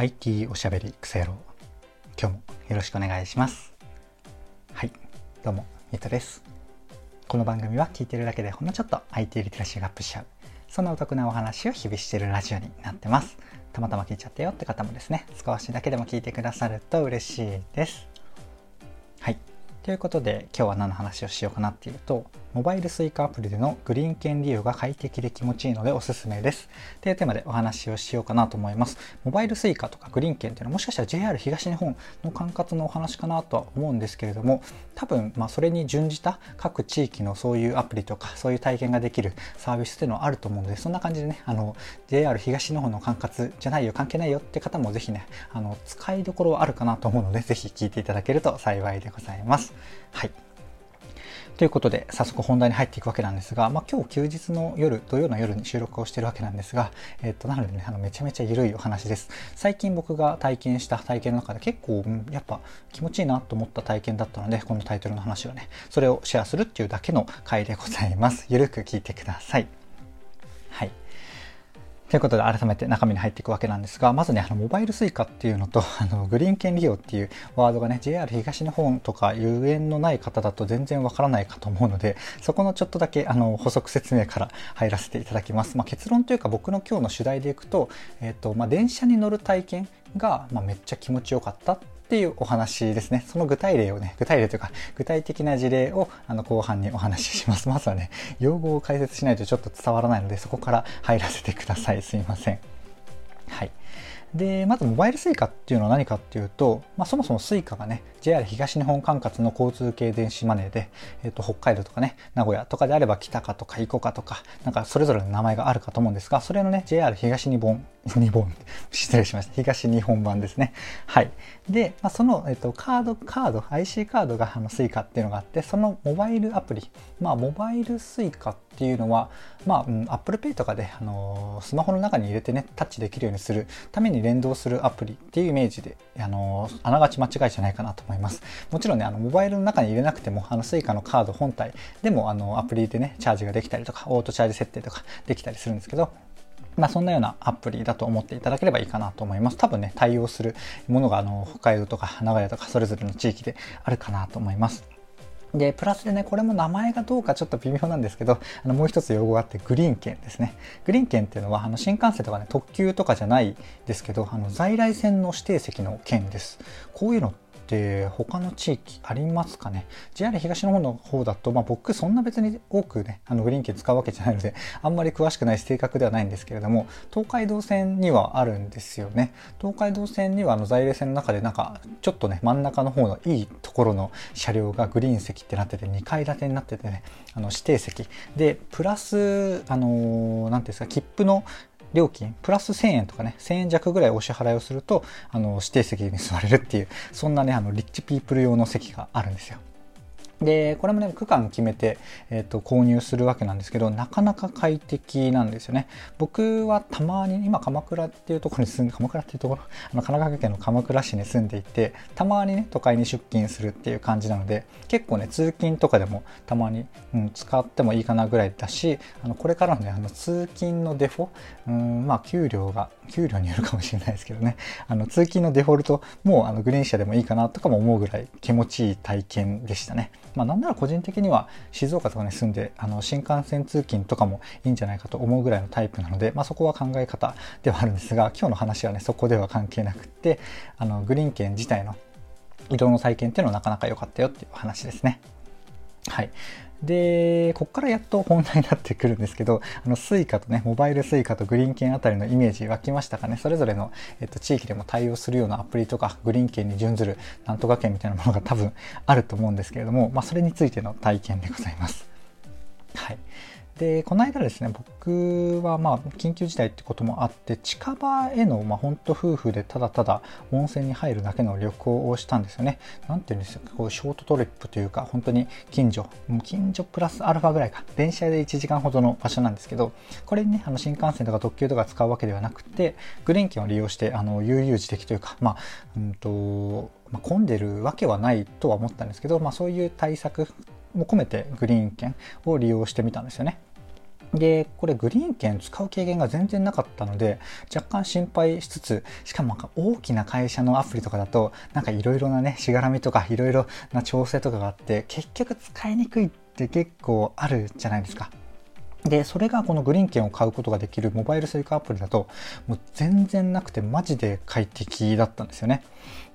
IT おしゃべりクセ野郎。今日もよろしくお願いします。はいどうもみとです。この番組は聞いてるだけでほんのちょっと IT リテラシーがアップしちゃう。そんなお得なお話を日々してるラジオになってます。たまたま聞いちゃったよって方もですね少しだけでも聞いてくださると嬉しいです。はいということで今日は何の話をしようかなっていうとモバイル Suica アプリでのグリーン券利用が快適で気持ちいいのでおすすめです。というテーマでお話をしようかなと思います。モバイル Suica とかグリーン券っていうのはもしかしたら JR 東日本の管轄のお話かなとは思うんですけれども、多分まあそれに準じた各地域のそういうアプリとかそういう体験ができるサービスっていうのはあると思うので、そんな感じでね、あの JR 東日本の管轄じゃないよ、関係ないよって方もぜひね、あの使いどころはあるかなと思うので、ぜひ聞いていただけると幸いでございます。はい。ということで、早速本題に入っていくわけなんですが、まあ、今日休日の夜、土曜の夜に収録をしているわけなんですが、えっと、なのでね、あの、めちゃめちゃ緩いお話です。最近僕が体験した体験の中で結構、うん、やっぱ気持ちいいなと思った体験だったので、このタイトルの話をね、それをシェアするっていうだけの回でございます。ゆるく聞いてくださ。い。ということで改めて中身に入っていくわけなんですが、まずね、あのモバイル Suica っていうのと、あのグリーン券利用っていうワードがね、JR 東日本とか遊園のない方だと全然わからないかと思うので、そこのちょっとだけあの補足説明から入らせていただきます。まあ、結論というか僕の今日の主題でいくと、えっ、ー、と、まあ、電車に乗る体験が、まあ、めっちゃ気持ちよかったっていうお話ですね。その具体例をね、具体例というか、具体的な事例をあの後半にお話しします。まずはね、用語を解説しないとちょっと伝わらないので、そこから入らせてください。すいません。はい。で、まずモバイル Suica っていうのは何かっていうと、まあ、そもそも Suica がね、JR 東日本管轄の交通系電子マネーで、えっ、と、北海道とかね、名古屋とかであれば北かとかイコカとか、なんかそれぞれの名前があるかと思うんですが、それのね、JR 東日本、日本、失礼しました。東日本版ですね。はい。で、まあ、その、えっ、と、カード、カード、IC カードがあの Suica っていうのがあって、そのモバイルアプリ、まあ、モバイル Suica っていうのは、まあ、うん、Apple Pay とかで、あのー、スマホの中に入れてね、タッチできるようにするために連動するアプリっていうイメージで、あのー、あながち間違いじゃないかなと思います。もちろんね、あの、モバイルの中に入れなくても、あの、Suica のカード本体でも、あの、アプリでね、チャージができたりとか、オートチャージ設定とかできたりするんですけど、まあ、そんなようなアプリだと思っていただければいいかなと思います。多分ね、対応するものが、あの、北海道とか長屋とかそれぞれの地域であるかなと思います。で、プラスでね、これも名前がどうかちょっと微妙なんですけど、あのもう一つ用語があって、グリーン券ですね。グリーン券っていうのは、あの新幹線とかね、特急とかじゃないですけど、あの在来線の指定席の券です。こういうのって他の地域ありますかね？JR 東の方の方だと、まあ、僕そんな別に多くねあのグリーン券使うわけじゃないのであんまり詳しくない正確ではないんですけれども東海道線にはあるんですよね。東海道線にはあの在来線の中でなんかちょっとね真ん中の方のいいところの車両がグリーン席ってなってて2階建てになっててねあの指定席。でプラスあの何、ていうんですか切符の料金、プラス1000円とかね、1000円弱ぐらいお支払いをすると、あの、指定席に座れるっていう、そんなね、あの、リッチピープル用の席があるんですよ。で、これもね、区間決めて、えっ、ー、と、購入するわけなんですけど、なかなか快適なんですよね。僕はたまに、今鎌倉っていうところに住んで、鎌倉っていうところ、あの、神奈川県の鎌倉市に住んでいて、たまにね、都会に出勤するっていう感じなので、結構ね、通勤とかでもたまに、うん、使ってもいいかなぐらいだし、あの、これからのね、あの、通勤のデフォ、うん、まあ、給料が、給料によるかもしれないですけどね、あの、通勤のデフォルト、もう、あの、グリーン車でもいいかなとかも思うぐらい気持ちいい体験でしたね。まあ、なんなら個人的には静岡とかに住んであの新幹線通勤とかもいいんじゃないかと思うぐらいのタイプなので、まあ、そこは考え方ではあるんですが今日の話はねそこでは関係なくってあのグリーン券自体の移動の体験っていうのはなかなか良かったよっていう話ですね。はい。で、ここからやっと本題になってくるんですけど、あの、 Suica とね、モバイル suica とグリーン券あたりのイメージ湧きましたかね？それぞれの、えっと、地域でも対応するようなアプリとか、グリーン券に準ずるなんとか券みたいなものが多分あると思うんですけれども、まあ、それについての体験でございます。はい。で、この間ですね、僕はまあ、緊急事態ってこともあって、近場への、まあ、ほんと夫婦でただただ温泉に入るだけの旅行をしたんですよね。なんていうんですか、こう、ショートトリップというか、本当に近所、近所プラスアルファぐらいか、電車で1時間ほどの場所なんですけど、これにね、あの、新幹線とか特急とか使うわけではなくて、グリーン券を利用して、あの、悠々自適というか、まあ、うんと、まあ、混んでるわけはないとは思ったんですけど、まあ、そういう対策も込めてグリーン券を利用してみたんですよね。で、これグリーン券使う経験が全然なかったので、若干心配しつつ、しかもなんか大きな会社のアプリとかだと、なんかいろいろなね、しがらみとかいろいろな調整とかがあって、結局使いにくいって結構あるじゃないですか。で、それがこのグリーン券を買うことができるモバイルスイカアプリだと、もう全然なくてマジで快適だったんですよね。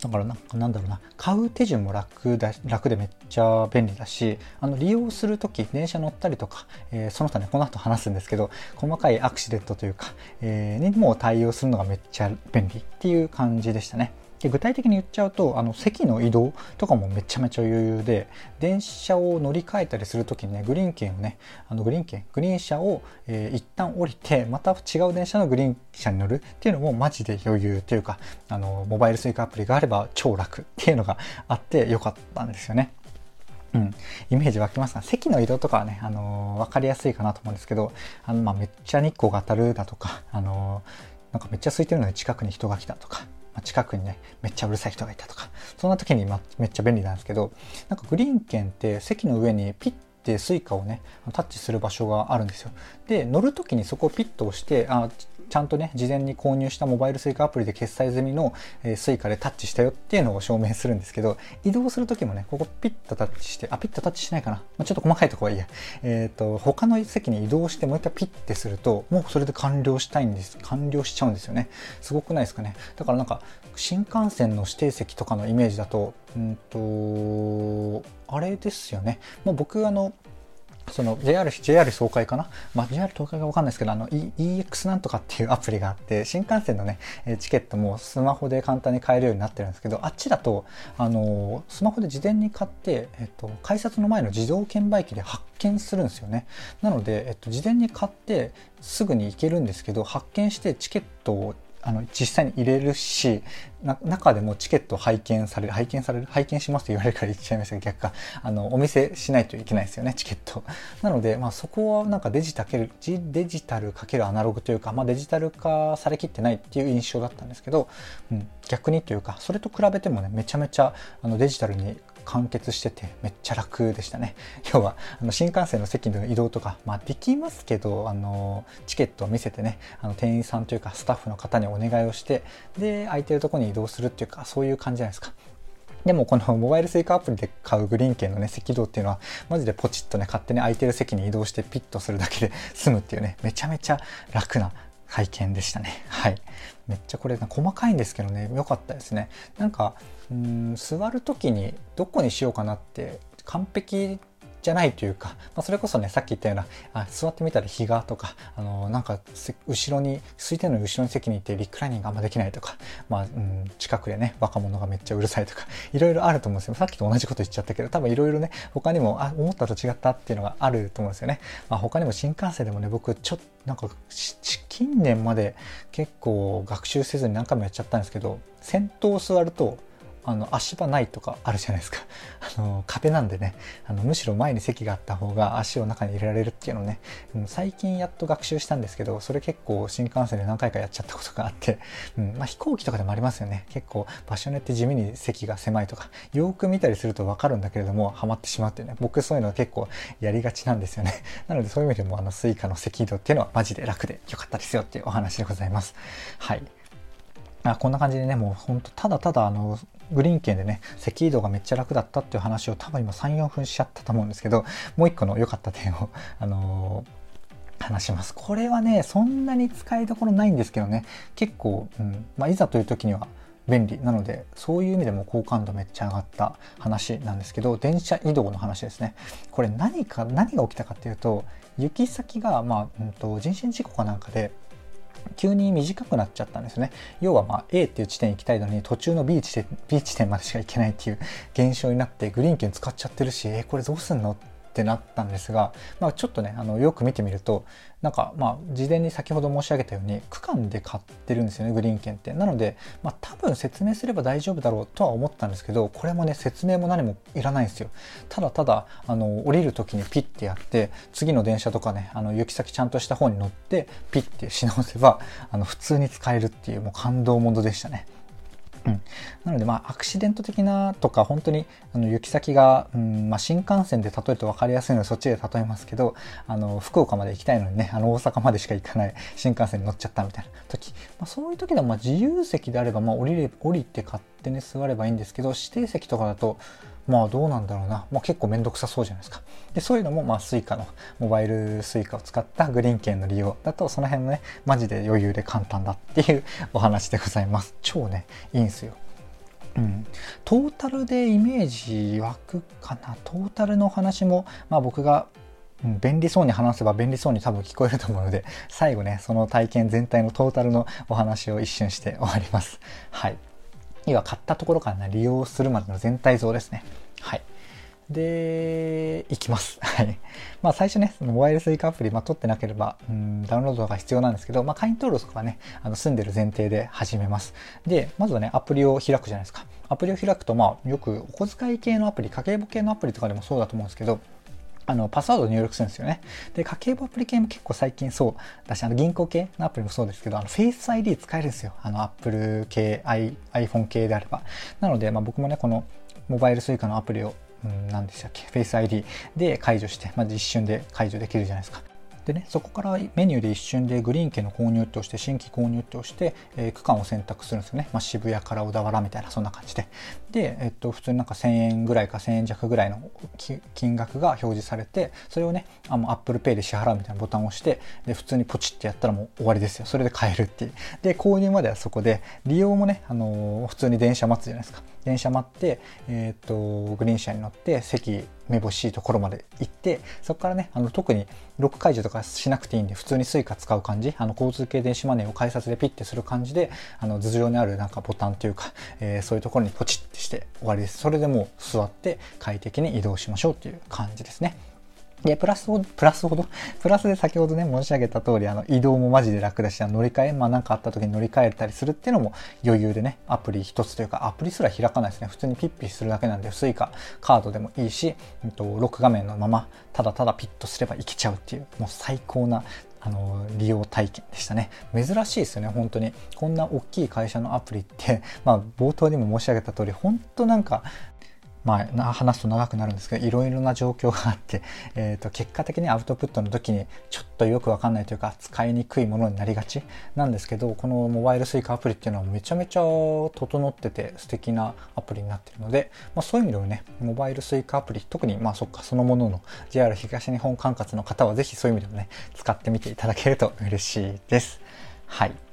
だからなんかなんだろうな、買う手順も楽だ、楽でめっちゃ便利だし、あの利用するとき、電車乗ったりとか、えー、その他ね、この後話すんですけど、細かいアクシデントというか、えー、にも対応するのがめっちゃ便利っていう感じでしたね。で具体的に言っちゃうとあの席の移動とかもめちゃめちゃ余裕で電車を乗り換えたりする時にねグリーン券をねあのグリーン券グリーン車を、えー、一旦降りてまた違う電車のグリーン車に乗るっていうのもマジで余裕というかあのモバイル suica アプリがあれば超楽っていうのがあってよかったんですよね。うん、イメージ湧きますが、席の移動とかはね、あのー、分かりやすいかなと思うんですけど、あの、まあ、めっちゃ日光が当たるだとか、あのー、なんかめっちゃ空いてるのに近くに人が来たとか、まあ、近くにね、めっちゃうるさい人がいたとか、そんな時に、ま、めっちゃ便利なんですけど、なんかグリーン券って席の上にピッて Suica をね、タッチする場所があるんですよ。で、乗る時にそこをピッと押して、あ、ちゃんとね、事前に購入したモバイル suica アプリで決済済みの、え、suica でタッチしたよっていうのを証明するんですけど、移動するときもね、ここピッとタッチして、あ、ピッとタッチしないかな。まあ、ちょっと細かいとこはいいや。えっ、ー、と、他の席に移動してもう一回ピッてすると、もうそれで完了したいんです。完了しちゃうんですよね。すごくないですかね。だからなんか、新幹線の指定席とかのイメージだと、うんと、あれですよね。まあ、僕あの、その JR、JR 総会かな？まあ、JR 東海がわかんないですけど、あの、e、EX なんとかっていう アプリがあって、新幹線のね、チケットもスマホで簡単に買えるようになってるんですけど、あっちだと、あの、スマホで事前に買って、えっと、改札の前の自動券売機で発見するんですよね。なので、えっと、事前に買ってすぐに行けるんですけど、発見してチケットをあの実際に入れるし中でもチケット拝見される拝見される拝見しますと言われるから言っちゃいましたけど逆か。あのお見せしないといけないですよねチケット。なので、まあ、そこはなんかデジタルデジタルかけるアナログというか、まあ、デジタル化されきってないっていう印象だったんですけど、うん、逆にというかそれと比べてもねめちゃめちゃあのデジタルに完結しててめっちゃ楽でしたね。要はあの新幹線の席の移動とか、まあ、できますけどあのチケットを見せてねあの店員さんというかスタッフの方にお願いをしてで空いてるとこに移動するっていうかそういう感じじゃないですか。でもこのモバイル suica アプリで買うグリーン券のね、赤道っていうのは、マジでポチッとね、勝手に空いてる席に移動してピッとするだけで済むっていうね、めちゃめちゃ楽な体験でしたね。はい。めっちゃこれ細かいんですけどね、良かったですね。なんか、うん座る時にどこにしようかなって完璧じゃないというか、まあ、それこそね、さっき言ったような、あ座ってみたら日がとか、あの、なんか、後ろに、空いてるのに後ろに席に行ってリクライニングあんまできないとか、まあ、うん、近くでね、若者がめっちゃうるさいとか、いろいろあると思うんですよ。さっきと同じこと言っちゃったけど、多分いろいろね、他にも、あ、思ったと違ったっていうのがあると思うんですよね。まあ、他にも新幹線でもね、僕、ちょっと、なんか、近年まで結構学習せずに何回もやっちゃったんですけど、先頭を座ると、あの足場ないとかあるじゃないですか。あの壁なんでね。あのむしろ前に席があった方が足を中に入れられるっていうのをね最近やっと学習したんですけどそれ結構新幹線で何回かやっちゃったことがあって、うんまあ、飛行機とかでもありますよね。結構場所によって地味に席が狭いとか。よく見たりすると分かるんだけれどもハマってしまうっていうね。僕そういうの結構やりがちなんですよね。なのでそういう意味でもあの suica の席移動っていうのはマジで楽で良かったですよっていうお話でございます。はい。あこんな感じでね、もうほんとただただあの、グリーン券でね、赤移動がめっちゃ楽だったっていう話を多分今3、4分しちゃったと思うんですけど、もう一個の良かった点を、あのー、話します。これはね、そんなに使いどころないんですけどね、結構、うんまあ、いざという時には便利なので、そういう意味でも好感度めっちゃ上がった話なんですけど、電車移動の話ですね。これ何か、何が起きたかっていうと、行き先が、まあ、うんと、人身事故かなんかで、急に短くなっちゃったんですね。要はまあ A っていう地点行きたいのに途中の B 地点 B 地点までしか行けないっていう現象になってグリーン券使っちゃってるし、えー、これどうすんの？ってなったんですが、まあ、ちょっとねあのよく見てみるとなんかまあ事前に先ほど申し上げたように区間で買ってるんですよねグリーン券って。なので、まあ、多分説明すれば大丈夫だろうとは思ったんですけどこれもね説明も何もいらないんですよ。ただただあの降りる時にピッてやって次の電車とかねあの行き先ちゃんとした方に乗ってピッてし直せばあの普通に使えるっていうもう感動ものでしたね。うん、なのでまあアクシデント的なとか本当にあの行き先が、うんまあ、新幹線で例えると分かりやすいのでそっちで例えますけどあの福岡まで行きたいのにねあの大阪までしか行かない新幹線に乗っちゃったみたいな時、まあ、そういう時でもまあ自由席であればまあ降りれ降りて勝手に座ればいいんですけど指定席とかだとまあどうなんだろうな、まあ、結構めんどくさそうじゃないですか。でそういうのもまあ Suica のモバイル Suica を使ったグリーン券の利用だとその辺のねマジで余裕で簡単だっていう お話でございます。超ねいいんすよ。うん、トータルでイメージ湧くかなトータルのお話も、まあ、僕が、便利そうに話せば便利そうに多分聞こえると思うので最後ねその体験全体のトータルのお話を一瞬して終わります。はい要は買ったところから、利用するまでの全体像ですね。はい。で、いきます。はい。まあ最初ね、そのモバイルスイカアプリ、まあ、取ってなければ、うん、ダウンロードが必要なんですけど、まあ会員登録とかね、あの住んでる前提で始めます。で、まずはね、アプリを開くじゃないですか。アプリを開くと、まあよくお小遣い系のアプリ、家計簿系のアプリとかでもそうだと思うんですけど、あの、パスワード入力するんですよね。で、家計簿アプリ系も結構最近そうだし、あの、銀行系のアプリもそうですけど、あの、フェイス ID 使えるんですよ。あの、Apple 系、iPhone 系であれば。なので、まあ僕もね、このモバイル Suica のアプリを、うん、何でしたっけ、フェイス ID で解除して、まず一瞬で解除できるじゃないですか。でね、そこからメニューで一瞬でグリーン券の購入って押して、新規購入って押して、えー、区間を選択するんですよね。まあ、渋谷から小田原みたいな、そんな感じで。で、えっと、普通になんか1000円ぐらいか1000円弱ぐらいの金額が表示されて、それをね、あの Apple Pay で支払うみたいなボタンを押して、で、普通にポチってやったらもう終わりですよ。それで買えるっていう。で、購入まではそこで、利用もね、あのー、普通に電車待つじゃないですか。電車待って、えっ、と、グリーン車に乗って席目星ところまで行ってそこからねあの特にロック解除とかしなくていいんで普通に Suica 使う感じあの交通系電子マネーを改札でピッてする感じであの頭上にあるなんかボタンというか、えー、そういうところにポチッてして終わりです。それでもう座って快適に移動しましょうっていう感じですね。で、プラスほど、プラスほど、プラスで先ほどね、申し上げた通り、あの、移動もマジで楽だし、乗り換え、まあなんかあった時に乗り換えたりするっていうのも余裕でね、アプリ一つというか、アプリすら開かないですね。普通にピッピするだけなんで、スイカ、カードでもいいし、うんと、ロック画面のまま、ただただピッとすればいけちゃうっていう、もう最高な、あの、利用体験でしたね。珍しいですよね、本当に。こんな大きい会社のアプリって、まあ冒頭にも申し上げた通り、本当なんか、まあ、話すと長くなるんですけどいろいろな状況があって、えーと、結果的にアウトプットの時にちょっとよくわかんないというか使いにくいものになりがちなんですけどこのモバイル Suica アプリっていうのはめちゃめちゃ整ってて素敵なアプリになってるので、まあ、そういう意味でもねモバイル Suica アプリ特にまあそっかそのものの JR 東日本管轄の方はぜひそういう意味でもね使ってみていただけると嬉しいです。はい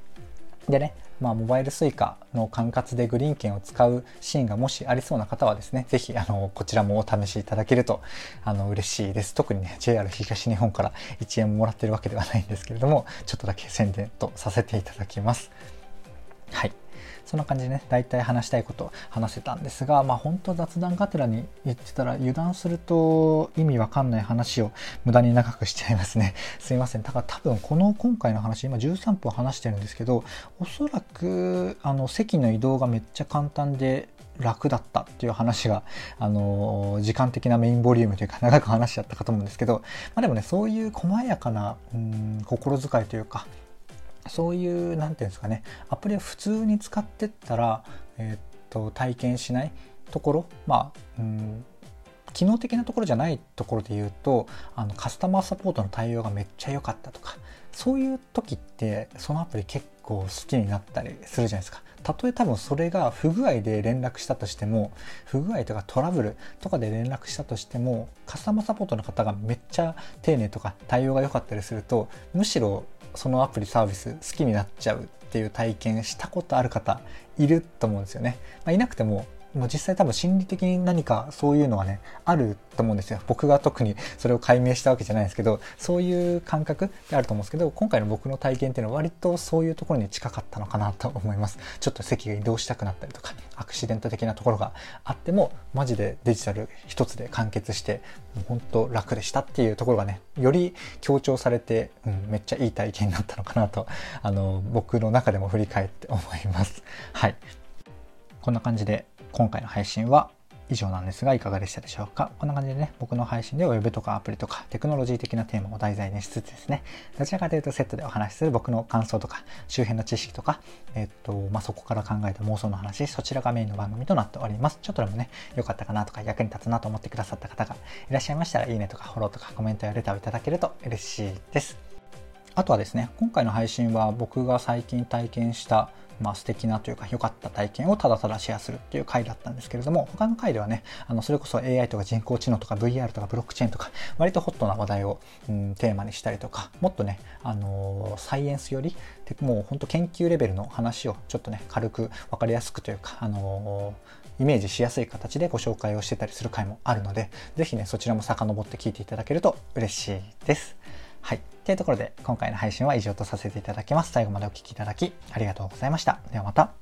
でねまあ、モバイル Suica の管轄でグリーン券を使うシーンがもしありそうな方はですね、ぜひ、あの、こちらもお試しいただけると、あの、嬉しいです。特にね、JR 東日本から1円もらってるわけではないんですけれども、ちょっとだけ宣伝とさせていただきます。はい。そんな感じでね、大体話したいこと話せたんですが、まあ本当雑談がてらに言ってたら油断すると意味わかんない話を無駄に長くしちゃいますね。すいません。だから多分この今回の話、今13分話してるんですけど、おそらくあの席の移動がめっちゃ簡単で楽だったっていう話が、あの時間的なメインボリュームというか長く話しちゃったかと思うんですけど、まあでもね、そういう細やかな、うん、心遣いというか、そういう何て言うんですかねアプリを普通に使ってったら、えー、っと体験しないところまあ、うん、機能的なところじゃないところで言うとあのカスタマーサポートの対応がめっちゃ良かったとかそういう時ってそのアプリ結構好きになったりするじゃないですか。たとえ多分それが不具合で連絡したとしても不具合とかトラブルとかで連絡したとしてもカスタマーサポートの方がめっちゃ丁寧とか対応が良かったりするとむしろそのアプリサービス好きになっちゃうっていう体験したことある方いると思うんですよね。まあ、いなくてももう実際多分心理的に何かそういうのはね、あると思うんですよ。僕が特にそれを解明したわけじゃないですけど、そういう感覚であると思うんですけど、今回の僕の体験っていうのは割とそういうところに近かったのかなと思います。ちょっと席が移動したくなったりとか、アクシデント的なところがあっても、マジでデジタル一つで完結して、もう本当楽でしたっていうところがね、より強調されて、うん、めっちゃいい体験になったのかなと、あの、僕の中でも振り返って思います。はい。こんな感じで今回の配信は以上なんですが、いかがでしたでしょうか？こんな感じでね、僕の配信では Web とかアプリとかテクノロジー的なテーマを題材にしつつですね、どちらかというとセットでお話しする僕の感想とか、周辺の知識とか、えっと、まあ、そこから考えた妄想の話、そちらがメインの番組となっております。ちょっとでもね、良かったかなとか役に立つなと思ってくださった方がいらっしゃいましたら、いいねとかフォローとかコメントやレターをいただけると嬉しいです。あとはですね、今回の配信は僕が最近体験したまあ、素敵なというか良かった体験をただただシェアするっていう回だったんですけれども他の回ではねあのそれこそ AI とか人工知能とか VR とかブロックチェーンとか割とホットな話題を、うん、テーマにしたりとかもっとね、あのー、サイエンスよりもう本当研究レベルの話をちょっとね軽く分かりやすくというか、あのー、イメージしやすい形でご紹介をしてたりする回もあるので是非ねそちらも遡って聞いていただけると嬉しいです。はい。というところで今回の配信は以上とさせていただきます。最後までお聴きいただきありがとうございました。ではまた。